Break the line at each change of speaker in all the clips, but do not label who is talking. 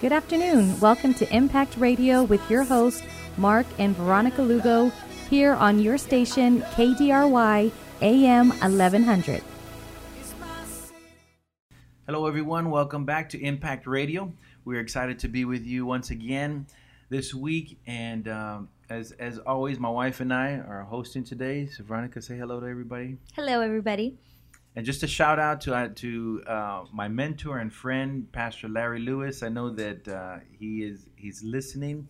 Good afternoon. Welcome to Impact Radio with your hosts, Mark and Veronica Lugo, here on your station, KDRY AM 1100.
Hello, everyone. Welcome back to Impact Radio. We're excited to be with you once again this week. And um, as, as always, my wife and I are hosting today. So, Veronica, say hello to everybody.
Hello, everybody.
And just a shout out to uh, to uh, my mentor and friend, Pastor Larry Lewis. I know that uh, he is he's listening,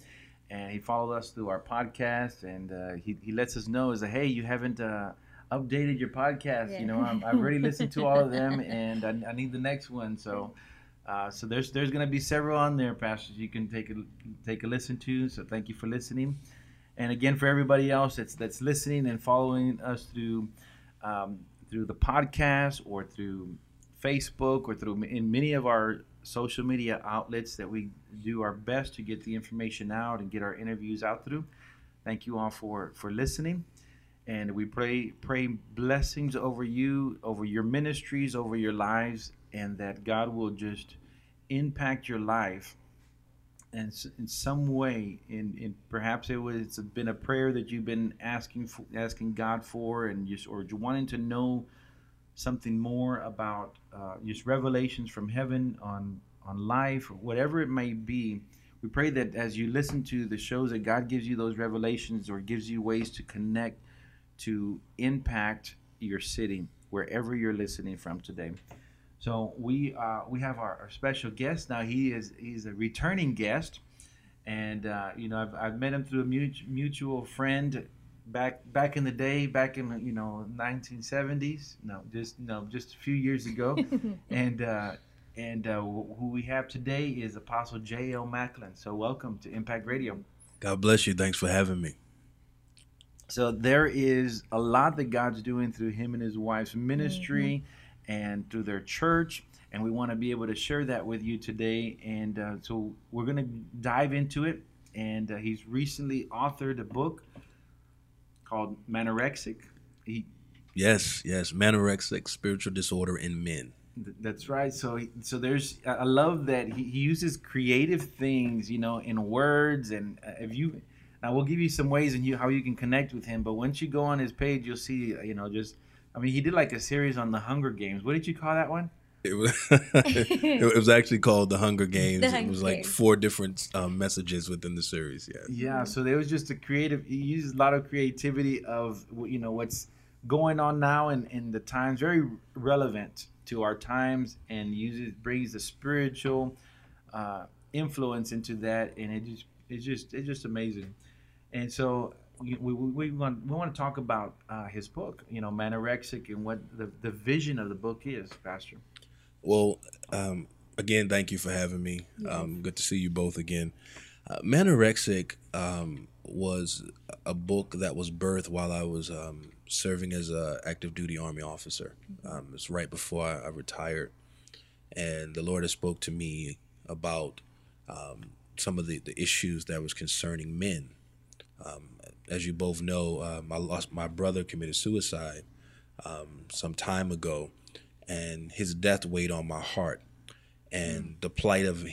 and he followed us through our podcast, and uh, he he lets us know is that hey, you haven't uh, updated your podcast.
Yeah.
You know, I'm, I've already listened to all of them, and I, I need the next one. So. Uh, so there's there's going to be several on there, pastors. You can take a take a listen to. So thank you for listening, and again for everybody else that's that's listening and following us through um, through the podcast or through Facebook or through in many of our social media outlets that we do our best to get the information out and get our interviews out through. Thank you all for for listening, and we pray pray blessings over you, over your ministries, over your lives, and that God will just impact your life and in some way in, in perhaps it was it's been a prayer that you've been asking for, asking God for and just or wanting to know something more about uh, just revelations from heaven on on life or whatever it may be. We pray that as you listen to the shows that God gives you those revelations or gives you ways to connect to impact your city wherever you're listening from today so we uh, we have our, our special guest now. He is he's a returning guest, and uh, you know I've, I've met him through a mut- mutual friend back back in the day, back in you know 1970s. No, just no, just a few years ago, and uh, and uh, who we have today is Apostle J. L. Macklin. So welcome to Impact Radio.
God bless you. Thanks for having me.
So there is a lot that God's doing through him and his wife's ministry and through their church. And we want to be able to share that with you today. And uh, so we're going to dive into it. And uh, he's recently authored a book called Manorexic. He,
Yes, yes. Manorexic spiritual disorder in men.
th- that's right. So, he- so there's. I love that he, he uses creative things, you know, in words. And uh, if you, now we'll give you some ways and you how you can connect with him. But once you go on his page, you'll see, you know, just. I mean, he did like a series on the Hunger Games. What did you call that one?
It was, it was actually called The Hunger Games.
The
it
Hunger
was like
Games.
four different um, messages within the series. Yeah.
Yeah, so there was just a creative. He uses a lot of creativity of you know what's going on now in, in the times, very relevant to our times, and uses brings the spiritual uh, influence into that, and it just it's just it's just amazing. And so we, we, we want we want to talk about uh, his book, you know, Manorexic, and what the the vision of the book is, Pastor.
Well, um, again, thank you for having me. Um, good to see you both again. Uh, Manorexic um, was a book that was birthed while I was um, serving as a active duty army officer. Um, it's right before I, I retired, and the Lord has spoke to me about um, some of the, the issues that was concerning men. Um, as you both know, um, I lost my brother committed suicide um, some time ago, and his death weighed on my heart, and the plight of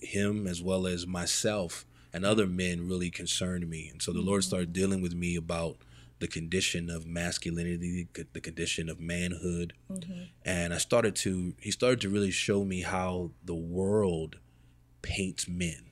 him as well as myself and other men really concerned me, and so the Lord started dealing with me about the condition of masculinity, the condition of manhood, and I started to he started to really show me how the world paints men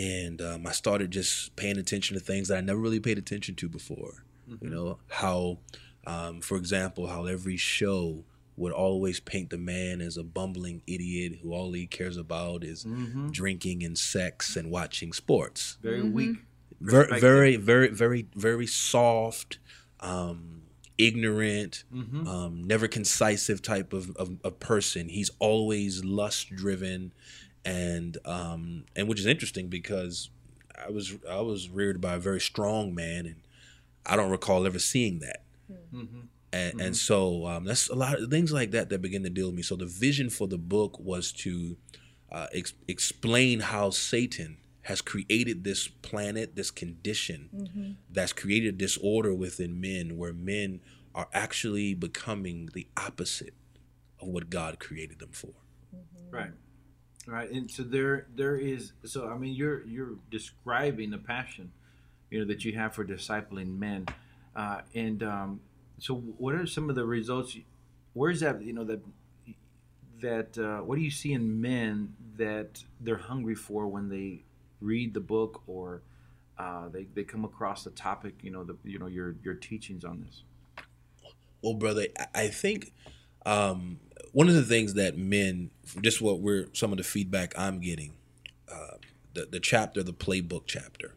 and um, I started just paying attention to things that I never really paid attention to before. You know how, um, for example, how every show would always paint the man as a bumbling idiot who all he cares about is
Mm-hmm.
drinking and sex and watching sports.
Very weak.
Ver- very, very, very, very soft, um, ignorant,
Mm-hmm.
um, never concisive type of, of, of person. He's always lust driven, and um, and which is interesting because I was I was reared by a very strong man, and I don't recall ever seeing that.
Mm-hmm.
And, and so um, that's a lot of things like that that begin to deal with me. So the vision for the book was to uh, ex- explain how Satan has created this planet, this condition that's created disorder within men, where men are actually becoming the opposite of what God created them for.
Right. Right, and so there there is so I mean you're you're describing the passion, you know, that you have for discipling men, uh, and um, so what are some of the results? Where's that you know that that uh, what do you see in men that they're hungry for when they read the book or uh, they, they come across the topic you know the you know your your teachings on this
well brother i think um, one of the things that men just what we're some of the feedback i'm getting uh, the, the chapter the playbook chapter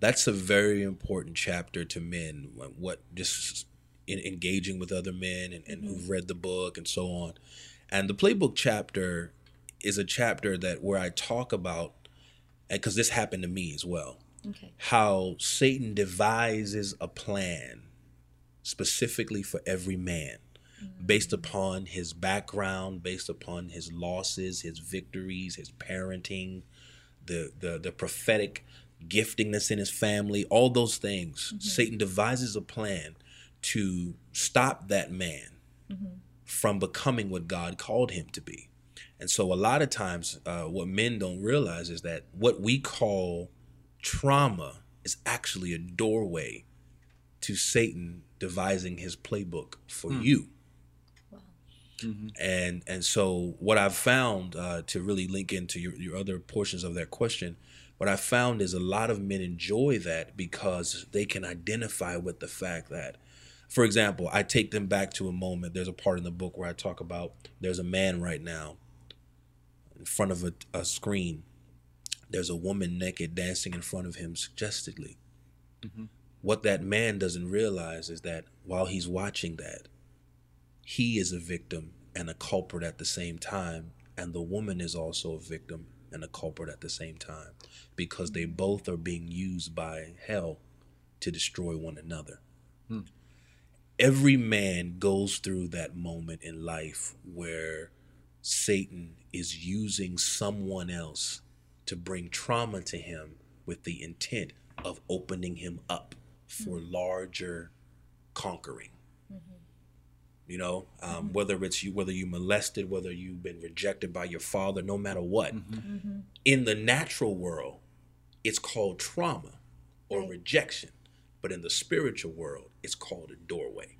that's a very important chapter to men what just in engaging with other men and, and mm-hmm. who've read the book and so on and the playbook chapter is a chapter that where I talk about because this happened to me as well. Okay. How Satan devises a plan specifically for every man. Based upon his background, based upon his losses, his victories, his parenting, the the the prophetic giftingness in his family, all those things. Mm-hmm. Satan devises a plan to stop that man mm-hmm from becoming what God called him to be. And so, a lot of times, uh, what men don't realize is that what we call trauma is actually a doorway to Satan devising his playbook for mm. you. Mm-hmm. And and so what I've found uh, to really link into your, your other portions of that question, what I found is a lot of men enjoy that because they can identify with the fact that for example, I take them back to a moment. There's a part in the book where I talk about there's a man right now in front of a, a screen. There's a woman naked dancing in front of him suggestively. Mm-hmm. What that man doesn't realize is that while he's watching that, he is a victim and a culprit at the same time, and the woman is also a victim and a culprit at the same time because they both are being used by hell to destroy one another. Hmm every man goes through that moment in life where Satan is using someone else to bring trauma to him with the intent of opening him up for mm-hmm. larger conquering. Mm-hmm. You know, um, mm-hmm. whether it's you, whether you molested, whether you've been rejected by your father, no matter what. Mm-hmm. Mm-hmm. In the natural world, it's called trauma or right. rejection. But in the spiritual world, it's called a doorway.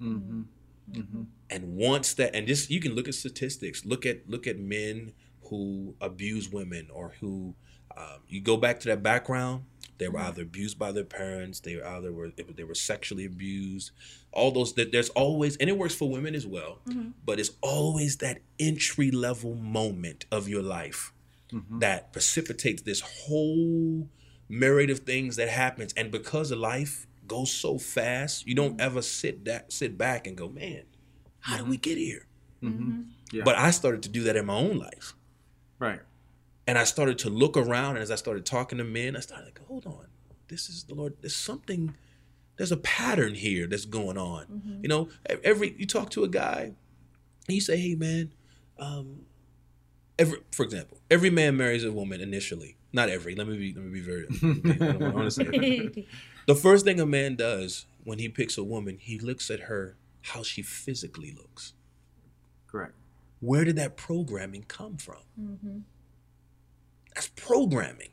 Mm-hmm. Mm-hmm. And once that, and just you can look at statistics. Look at look at men who abuse women or who um, you go back to that background. They were mm-hmm. either abused by their parents. They either were they were sexually abused. All those that there's always, and it works for women as well. Mm-hmm. But it's always that entry level moment of your life mm-hmm. that precipitates this whole myriad of things that happens. And because of life goes so fast, you don't mm-hmm. ever sit that sit back and go, man, how did we get here? Mm-hmm. Yeah. But I started to do that in my own life.
Right.
And I started to look around, and as I started talking to men, I started like, hold on, this is the Lord. There's something. There's a pattern here that's going on. Mm-hmm. You know, every you talk to a guy, and you say, hey man, um, every for example, every man marries a woman initially. Not every. Let me be. Let me be very. I don't want to say. The first thing a man does when he picks a woman, he looks at her how she physically looks.
Correct.
Where did that programming come from? Mm-hmm. That's programming.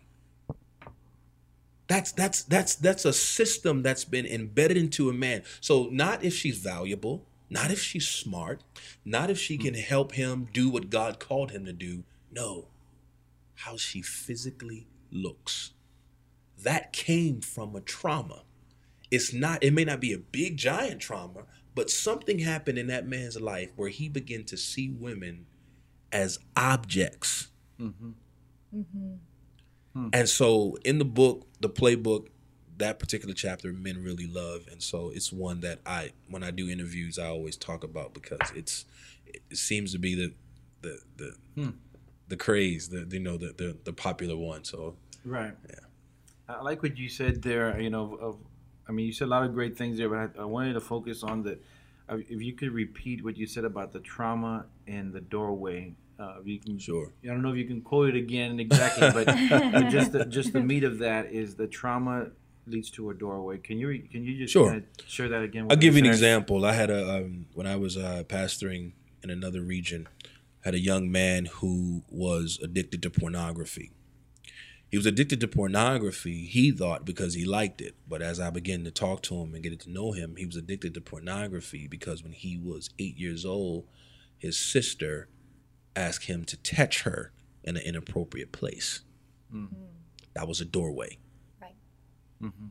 That's that's that's that's a system that's been embedded into a man. So not if she's valuable, not if she's smart, not if she can help him do what God called him to do. No, how she physically looks that came from a trauma. It's not, it may not be a big giant trauma, but something happened in that man's life where he began to see women as objects. Mm-hmm. Mm-hmm. Hmm. And so in the book, the playbook, that particular chapter men really love and so it's one that i when i do interviews i always talk about because it's it seems to be the the the hmm. the craze the you know the, the the popular one so
right yeah I like what you said there. You know, of, I mean, you said a lot of great things there, but I, I wanted to focus on the. If you could repeat what you said about the trauma and the doorway, uh, you can.
Sure.
I don't know if you can quote it again exactly, but, but just the, just the meat of that is the trauma leads to a doorway. Can you can you just
sure.
Kind of share that again?
I'll give you an example. I had a um, when I was uh, pastoring in another region. had a young man who was addicted to pornography. He was addicted to pornography, he thought, because he liked it. But as I began to talk to him and get to know him, he was addicted to pornography because when he was eight years old, his sister asked him to touch her in an inappropriate place. Mm-hmm. That was a doorway.
Right. Mm-hmm.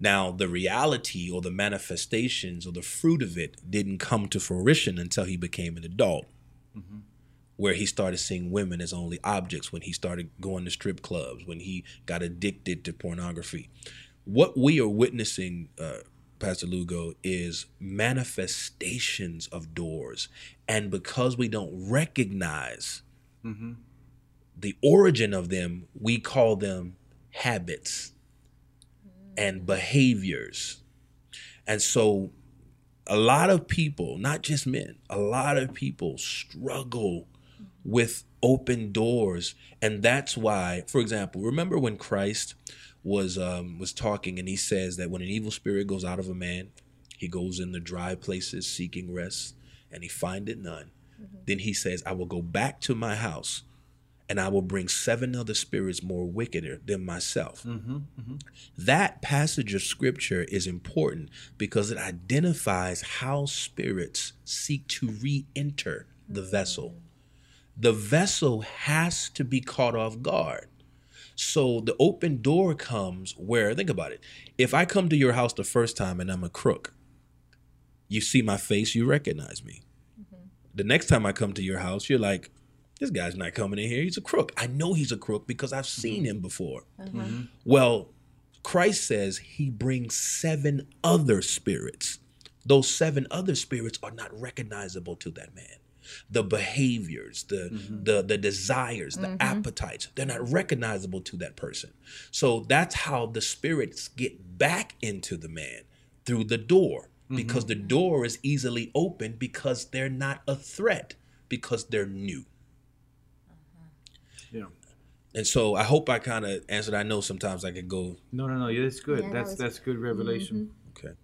Now, the reality or the manifestations or the fruit of it didn't come to fruition until he became an adult, mm-hmm. where he started seeing women as only objects, when he started going to strip clubs, when he got addicted to pornography. What we are witnessing, uh, Pastor Lugo, is manifestations of doors. And because we don't recognize mm-hmm. the origin of them, we call them habits and mm. behaviors. And so a lot of people, not just men, a lot of people struggle mm-hmm. with open doors. And that's why, for example, remember when Christ was um, was talking and he says that when an evil spirit goes out of a man, he goes in the dry places seeking rest and he findeth none. Mm-hmm. Then he says, I will go back to my house and I will bring seven other spirits more wickeder than myself. Mm-hmm, mm-hmm. That passage of scripture is important because it identifies how spirits seek to re enter the vessel. The vessel has to be caught off guard. So the open door comes where, think about it. If I come to your house the first time and I'm a crook, you see my face, you recognize me. Mm-hmm. The next time I come to your house, you're like, this guy's not coming in here. He's a crook. I know he's a crook because I've mm-hmm. seen him before. Uh-huh. Mm-hmm. Well, Christ says he brings seven other spirits. Those seven other spirits are not recognizable to that man. The behaviors, the mm-hmm. the the desires, the mm-hmm. appetites, they're not recognizable to that person. So that's how the spirits get back into the man through the door mm-hmm. because the door is easily opened because they're not a threat because they're new.
Yeah.
And so I hope I kind of answered. I know sometimes I could go
No, no, no. Yeah, that's good.
Yeah, that
that's
was-
that's good revelation.
okay.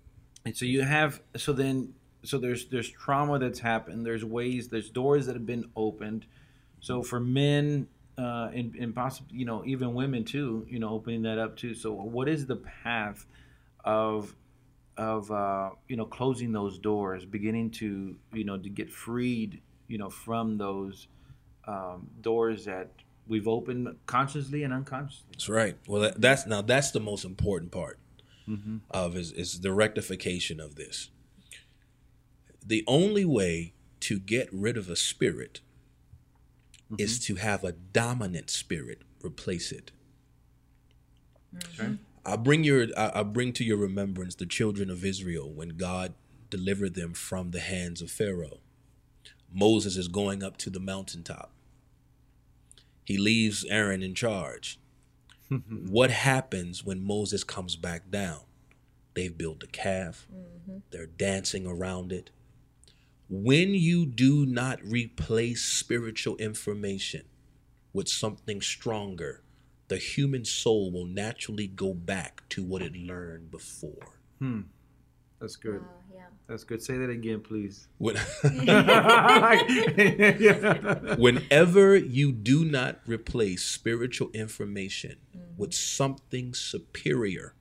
And so you have so then so there's there's trauma that's happened. There's ways. There's doors that have been opened. So for men uh, and and possibly you know even women too, you know, opening that up too. So what is the path of of uh, you know closing those doors, beginning to you know to get freed, you know, from those um, doors that we've opened consciously and unconsciously.
That's right. Well, that, that's now that's the most important part of is is the rectification of this. The only way to get rid of a spirit mm-hmm. is to have a dominant spirit replace it. Mm-hmm.
Okay.
I bring your I I bring to your remembrance the children of Israel when God delivered them from the hands of Pharaoh. Moses is going up to the mountaintop. He leaves Aaron in charge. what happens when Moses comes back down? They've built a calf. Mm-hmm. They're dancing around it. When you do not replace spiritual information with something stronger, the human soul will naturally go back to what it learned before. Hmm.
That's good.
Wow, yeah.
That's good. Say that again, please.
When, whenever you do not replace spiritual information mm-hmm. with something superior,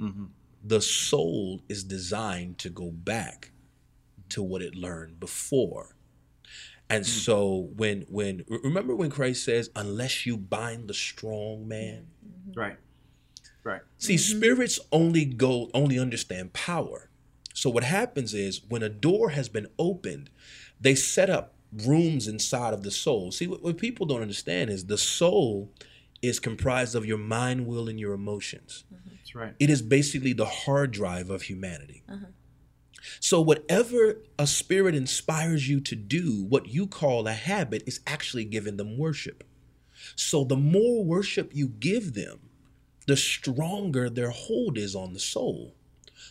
mm-hmm. the soul is designed to go back to what it learned before. And hmm. so when when remember when Christ says, unless you bind the strong man, mm-hmm.
Right. Right.
See, mm-hmm. spirits only go only understand power. So what happens is when a door has been opened, they set up rooms inside of the soul. See, what, what people don't understand is the soul is comprised of your mind, will, and your emotions. Mm-hmm.
That's right.
It is basically the hard drive of humanity. Uh-huh. So, whatever a spirit inspires you to do, what you call a habit, is actually giving them worship. So, the more worship you give them, the stronger their hold is on the soul.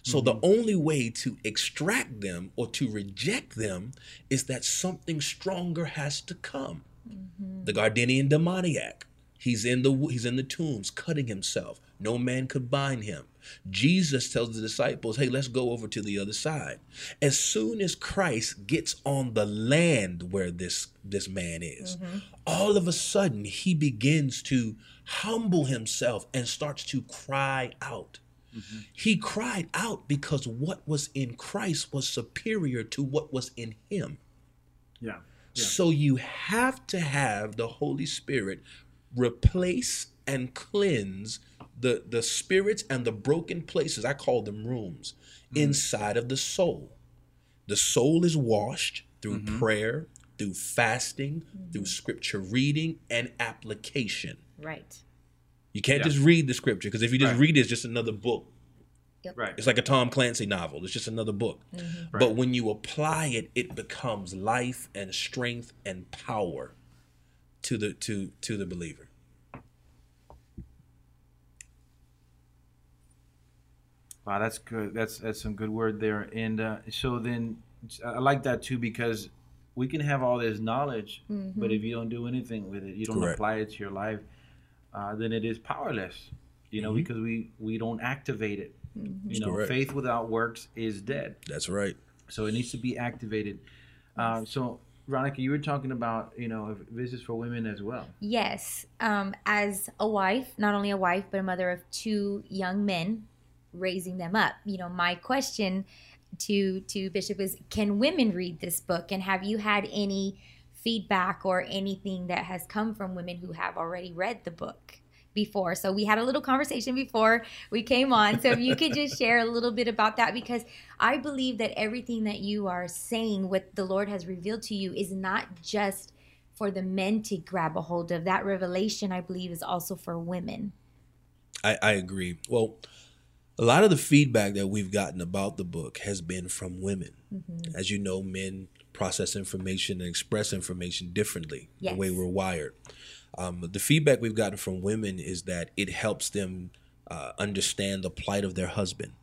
So, the mm-hmm. only way to extract them or to reject them is that something stronger has to come. Mm-hmm. The Gardenian demoniac. He's in the he's in the tombs, cutting himself. No man could bind him. Jesus tells the disciples, hey, let's go over to the other side. As soon as Christ gets on the land where this, this man is, mm-hmm. all of a sudden he begins to humble himself and starts to cry out. Mm-hmm. He cried out because what was in Christ was superior to what was in him.
Yeah. Yeah.
So you have to have the Holy Spirit replace and cleanse the the spirits and the broken places. I call them rooms mm-hmm. inside of the soul. The soul is washed through mm-hmm. prayer, through fasting, mm-hmm. through scripture reading and application.
Right.
You can't
Yeah.
just read the scripture because if you just
Right.
read it, it's just another book.
Right.
It's like a Tom Clancy novel. It's just another book. But when you apply it, it becomes life and strength and power to the to to the believer.
Wow, that's good. That's that's some good word there. And uh, so then I like that too because we can have all this knowledge, but if you don't do anything with it, you don't
Correct.
apply it to your life, uh, then it is powerless. You know, because we we don't activate it. You know,
Correct.
faith without works is dead.
That's right.
So it needs to be activated. Uh, so Veronica, you were talking about you know if this is for women as well.
Yes. Um, as a wife, not only a wife, but a mother of two young men, raising them up. You know, my question to to Bishop is can women read this book? And have you had any feedback or anything that has come from women who have already read the book? Before, so we had a little conversation before we came on. So if you could just share a little bit about that, because I believe that everything that you are saying, what the Lord has revealed to you, is not just for the men to grab a hold of. That revelation, I believe, is also for women.
I, I agree. Well, a lot of the feedback that we've gotten about the book has been from women. As you know, men process information and express information differently, the way we're wired. Um, the feedback we've gotten from women is that it helps them uh, understand the plight of their husband,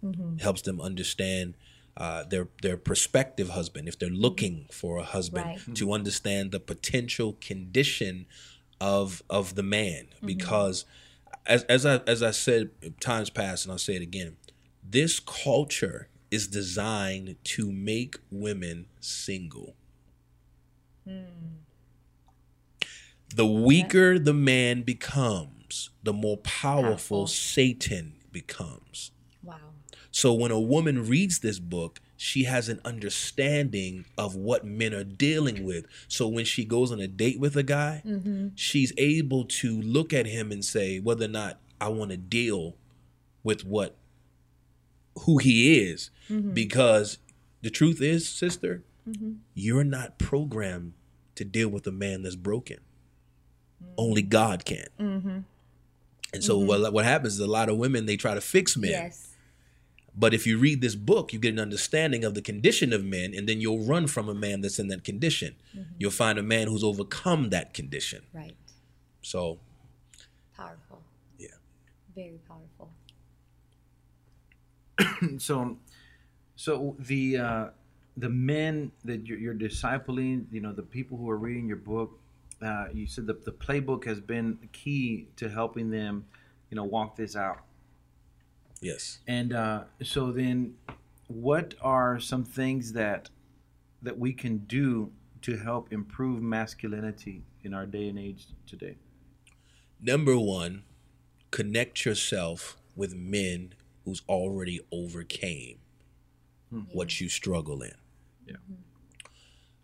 helps them understand uh, their their prospective husband if they're looking for a husband
Right.
to understand the potential condition of of the man because as as I as I said times past and I'll say it again this culture is designed to make women single hmm. the weaker the man becomes the more powerful
Powerful.
Satan becomes
Wow.
so when a woman reads this book, she has an understanding of what men are dealing with. So when she goes on a date with a guy, mm-hmm. she's able to look at him and say whether or not I want to deal with what who he is mm-hmm. because the truth is, sister, mm-hmm. you're not programmed to deal with a man that's broken. Only God can. And so what what happens is a lot of women they try to fix men.
Yes.
But if you read this book, you get an understanding of the condition of men, and then you'll run from a man that's in that condition. You'll find a man who's overcome that condition.
Right.
So,
Powerful.
Yeah.
Very powerful.
so so the uh the men that you're, you're discipling you know the people who are reading your book uh you said the, the playbook has been key to helping them you know walk this out
yes.
and uh so then what are some things that that we can do to help improve masculinity in our day and age today
Number one, connect yourself with men who's already overcame what you struggle in.
Yeah.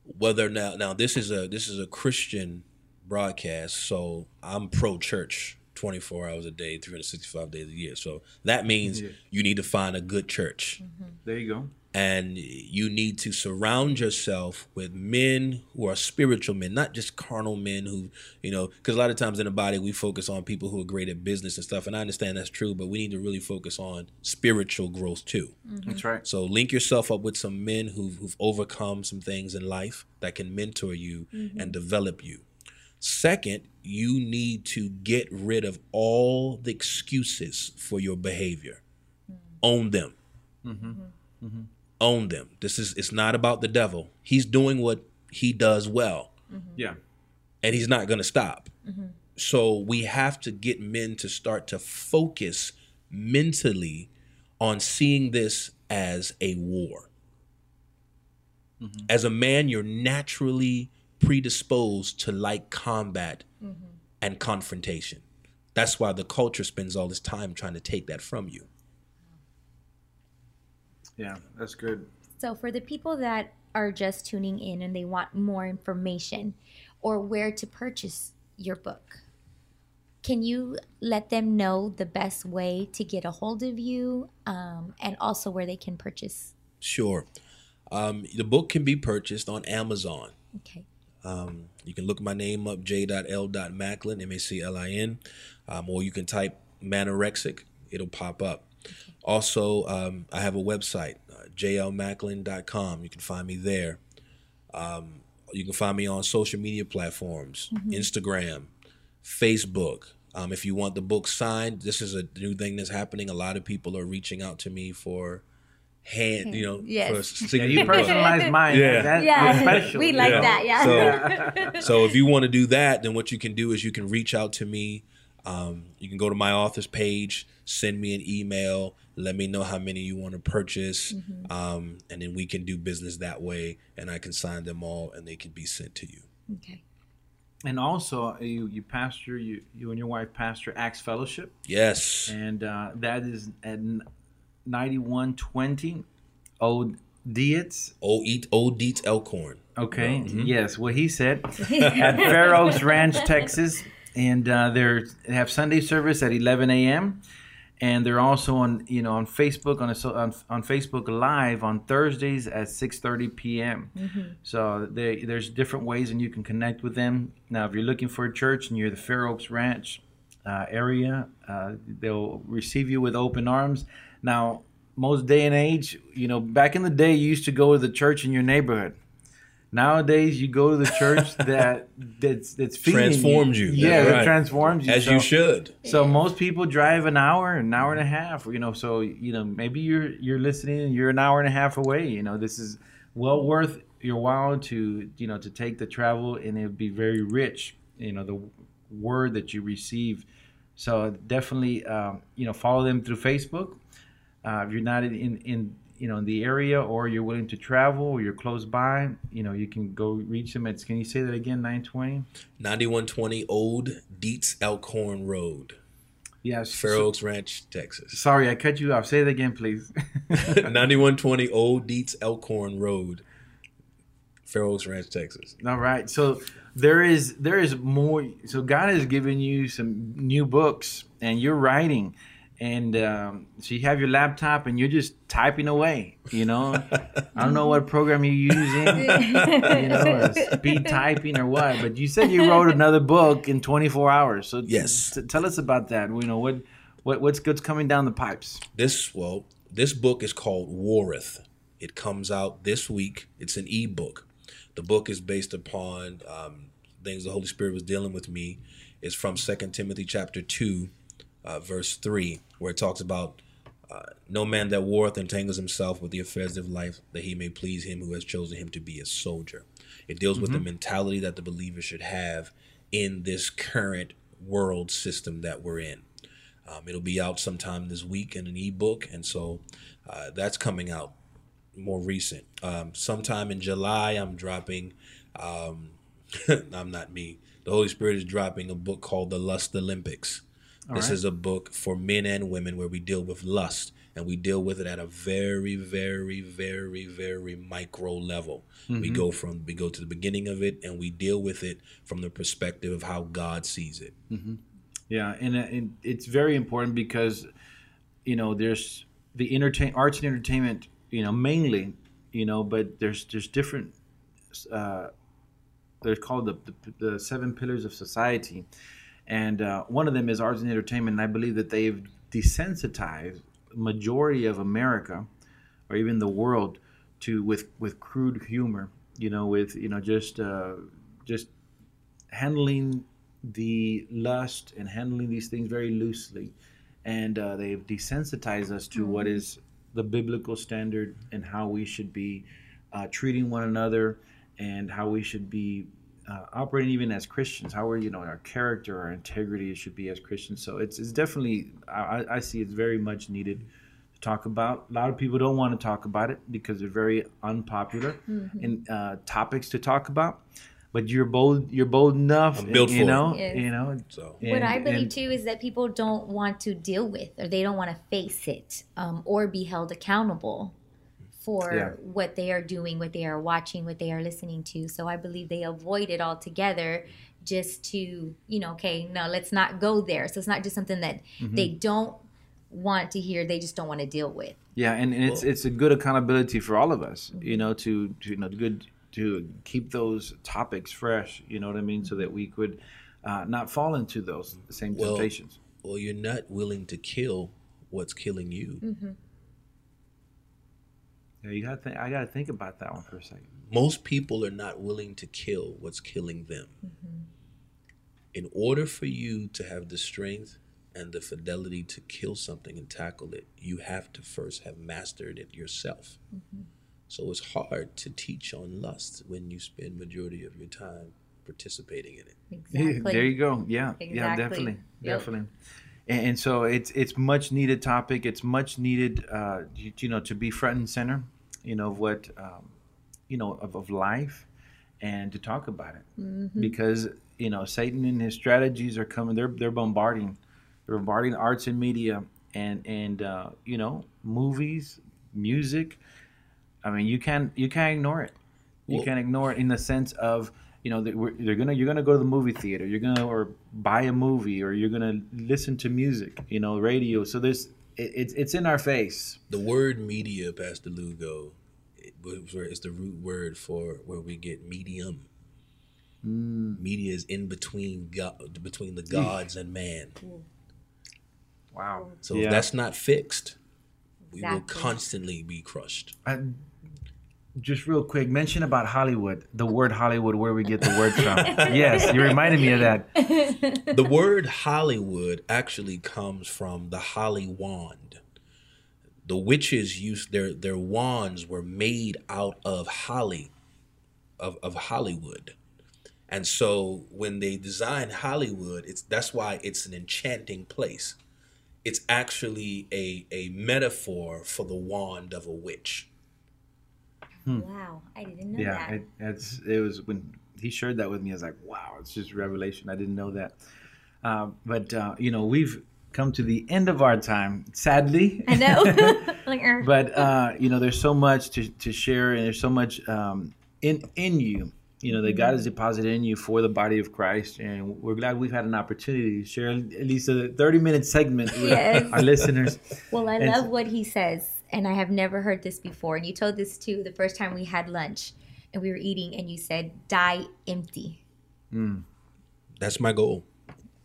Whether now now this is a this is a Christian broadcast, so I'm pro church 24 hours a day, 365 days a year. So that means
Yeah.
you need to find a good church. Mm-hmm.
there you go.
And you need to surround yourself with men who are spiritual men not just carnal men who you know because a lot of times in the body we focus on people who are great at business and stuff. And i understand that's true but we need to really focus on spiritual growth too. Mm-hmm.
That's right.
So link yourself up with some men who've, who've overcome some things in life that can mentor you mm-hmm. and develop you second you need to get rid of all the excuses for your behavior. Hmm. Own them. Mm-hmm. Hmm. Mm-hmm. Own them. This is it's not about the devil. He's doing what he does well. Mm-hmm.
Yeah.
And he's not going to stop. So we have to get men to start to focus mentally on seeing this as a war. As a man, you're naturally predisposed to like combat and confrontation. That's why the culture spends all this time trying to take that from you.
Yeah, that's good.
So, for the people that are just tuning in and they want more information or where to purchase your book, can you let them know the best way to get a hold of you um, and also where they can purchase?
Sure. Um, the book can be purchased on Amazon.
Okay.
Um, you can look my name up, j.l.macklin, M A C L I N, um, or you can type manorexic, it'll pop up. Also, um, I have a website, uh, jlmacklin.com. You can find me there. Um, you can find me on social media platforms Instagram, Facebook. Um, if you want the book signed, this is a new thing that's happening. A lot of people are reaching out to me for hand, you know,
yes.
for
you personalize mine.
Yeah,
that's
yeah. we like
yeah.
that. Yeah.
So, so if you want to do that, then what you can do is you can reach out to me. Um, you can go to my author's page, send me an email, let me know how many you want to purchase, mm-hmm. um, and then we can do business that way, and I can sign them all, and they can be sent to you.
Okay.
And also, uh, you you pastor you you and your wife pastor Acts Fellowship.
Yes.
And uh, that is an 9120 old Dietz.
Old Eat Old Dietz Elkhorn.
Okay.
Mm-hmm.
Yes, what he said at Fair Oaks Ranch, Texas, and uh, they have Sunday service at 11 a.m. And they're also on you know on Facebook on a, on, on Facebook Live on Thursdays at 6:30 p.m. Mm-hmm. So they, there's different ways and you can connect with them. Now, if you're looking for a church and you're the Fair Oaks Ranch uh, area, uh, they'll receive you with open arms now, most day and age, you know, back in the day, you used to go to the church in your neighborhood. Nowadays, you go to the church that that's that's feeding
Transformed you.
Yeah,
That's
that
right.
transforms you.
As
So-
you should.
so most people drive an hour, an hour and a half. You know, so you know maybe you're you're listening and you're an hour and a half away. You know, this is well worth your while to you know to take the travel, and it'd be very rich. You know, the word that you receive. So definitely, um, you know, follow them through Facebook. Uh, if you're not in, in you know in the area or you're willing to travel or you're close by, you know, you can go reach them. It's can you say that again? Nine twenty.
9120 Old Dietz Elkhorn Road,
Yes.
Fair Oaks Ranch, Texas.
Sorry, I cut you off. Say it again, please.
9120 Old Dietz Elkhorn Road, Fair Oaks Ranch, Texas.
All right. So there is there is more. So God has given you some new books, and you're writing, and um, so you have your laptop, and you're just typing away. You know, I don't know what program you're using, you know, or speed typing or what. But you said you wrote another book in 24 hours. So
Yes.
t- tell us about that. You know what what what's what's coming down the pipes.
This well, this book is called warreth It comes out this week. It's an ebook. The book is based upon um, things the Holy Spirit was dealing with me. It's from Second Timothy chapter two, uh, verse three, where it talks about uh, no man that warreth entangles himself with the affairs of life, that he may please him who has chosen him to be a soldier. It deals with the mentality that the believer should have in this current world system that we're in. Um, it'll be out sometime this week in an ebook, and so uh, that's coming out more recent. Um, sometime in July, I'm dropping. Um, I'm not me. The Holy Spirit is dropping a book called The Lust Olympics. This
right.
is a book for men and women where we deal with lust and we deal with it at a very, very, very, very micro level. We go from we go to the beginning of it and we deal with it from the perspective of how God sees it.
Yeah, and, uh, and it's very important because you know there's the entertain arts and entertainment, you know, mainly, you know, but there's there's different. Uh, they're called the, the the seven pillars of society, and uh, one of them is arts and entertainment. And I believe that they've desensitized majority of America, or even the world, to with with crude humor. You know, with you know just uh, just handling the lust and handling these things very loosely and uh, they've desensitized us to what is the biblical standard and how we should be uh, treating one another and how we should be uh, operating even as Christians, how we're, you know, our character, our integrity should be as Christians. So it's, it's definitely, I, I- I see it's very much needed. to talk about. A lot of people don't want to talk about it because they're very unpopular
Mm-hmm.
in uh, topics to talk about. But you're bold. You're bold enough.
I'm built
you
for
know.
Yes.
You know.
So
what I believe
and-
too is that people don't want to deal with or they don't want to face it um, or be held accountable for
Yeah.
what they are doing, what they are watching, what they are listening to. So I believe they avoid it altogether just to, you know, okay, no, let's not go there. So it's not just something that
Mm-hmm.
they don't want to hear, they just don't want to deal with.
Yeah, and, and it's it's a good accountability for all of us, you know, to, to you know good to keep those topics fresh, you know what I mean, so that we could uh, not fall into those same
Well-
temptations.
well, you're not willing to kill what's killing you.
Mm-hmm.
Yeah, you got to think. I got to think about that one for a second.
Most people are not willing to kill what's killing them. Mm-hmm. In order for you to have the strength and the fidelity to kill something and tackle it, you have to first have mastered it yourself. Mm-hmm. So it's hard to teach on lust when you spend majority of your time participating in it.
Exactly.
There you go. Yeah, yeah,
Exactly.
definitely,
Yep.
definitely. And, and so it's it's much needed topic. It's much needed, uh, you, you know, to be front and center, you know, of what, um, you know, of, of life, and to talk about it
Mm-hmm.
because you know Satan and his strategies are coming. They're they're bombarding, they're bombarding arts and media and and uh, you know movies, music. I mean, you can't you can't ignore it. You
Well-
can't ignore it in the sense of you know that we're, they're gonna you're gonna go to the movie theater. You're gonna or buy a movie or you're gonna listen to music. You know, radio. So there's it, it's it's in our face.
The word media, Pastor Lugo, it was where it's the root word for where we get medium. Mm. Media is in between God, between the gods and man.
Wow.
So if that's not fixed, we will constantly be crushed.
I, just real quick, mention about Hollywood. The word Hollywood, where we get the word from. yes, you reminded me of that.
the word Hollywood actually comes from the holly wand. The witches used their their wands were made out of holly, of, of Hollywood. And so when they design Hollywood, it's that's why it's an enchanting place. It's actually a, a metaphor for the wand of a witch.
Wow, I didn't know
Yeah,
that.
it, it's it was when he shared that with me. I was like, wow, it's just revelation. I didn't know that. Uh, but uh, you know, we've come to the end of our time, sadly.
I know. er.
but uh, you know, there's so much to, to share, and there's so much um, in in you. You know that God has deposited in you for the body of Christ, and we're glad we've had an opportunity to share at least a 30 minute segment with
Yes.
our listeners.
Well, I
And
love what he says, and I have never heard this before. And you told this too the first time we had lunch and we were eating, and you said, "Die empty," hmm.
That's my goal.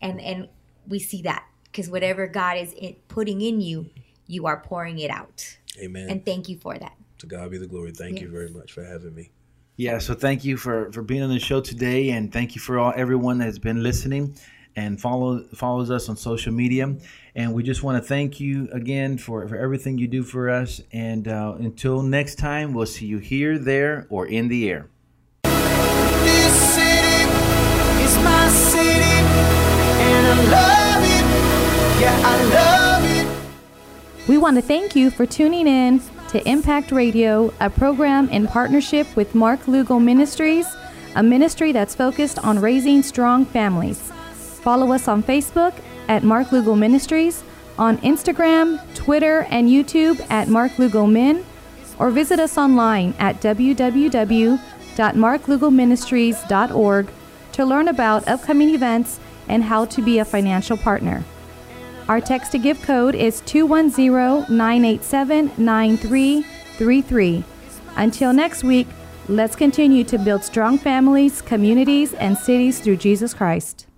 and and we see that because whatever God is in, putting in you, you are pouring it out.
Amen.
And thank you for that.
to God be the glory. Thank you very much for having me.
Yeah, so thank you for for being on the show today, and thank you for all everyone that has been listening and follow follows us on social media. And we just want to thank you again for for everything you do for us. And uh, until next time, we'll see you here, there, or in the air.
This city is my city, and I love it. Yeah, I love it.
We want to thank you for tuning in to Impact Radio, a program in partnership with Mark Lugo Ministries, a ministry that's focused on raising strong families. Follow us on Facebook at Mark Lugo Ministries, on Instagram, Twitter, and YouTube at Mark Lugo Min, or visit us online at www.marklugoministries.org to learn about upcoming events and how to be a financial partner. Our text to give code is 210 987 9333. Until next week, let's continue to build strong families, communities, and cities through Jesus Christ.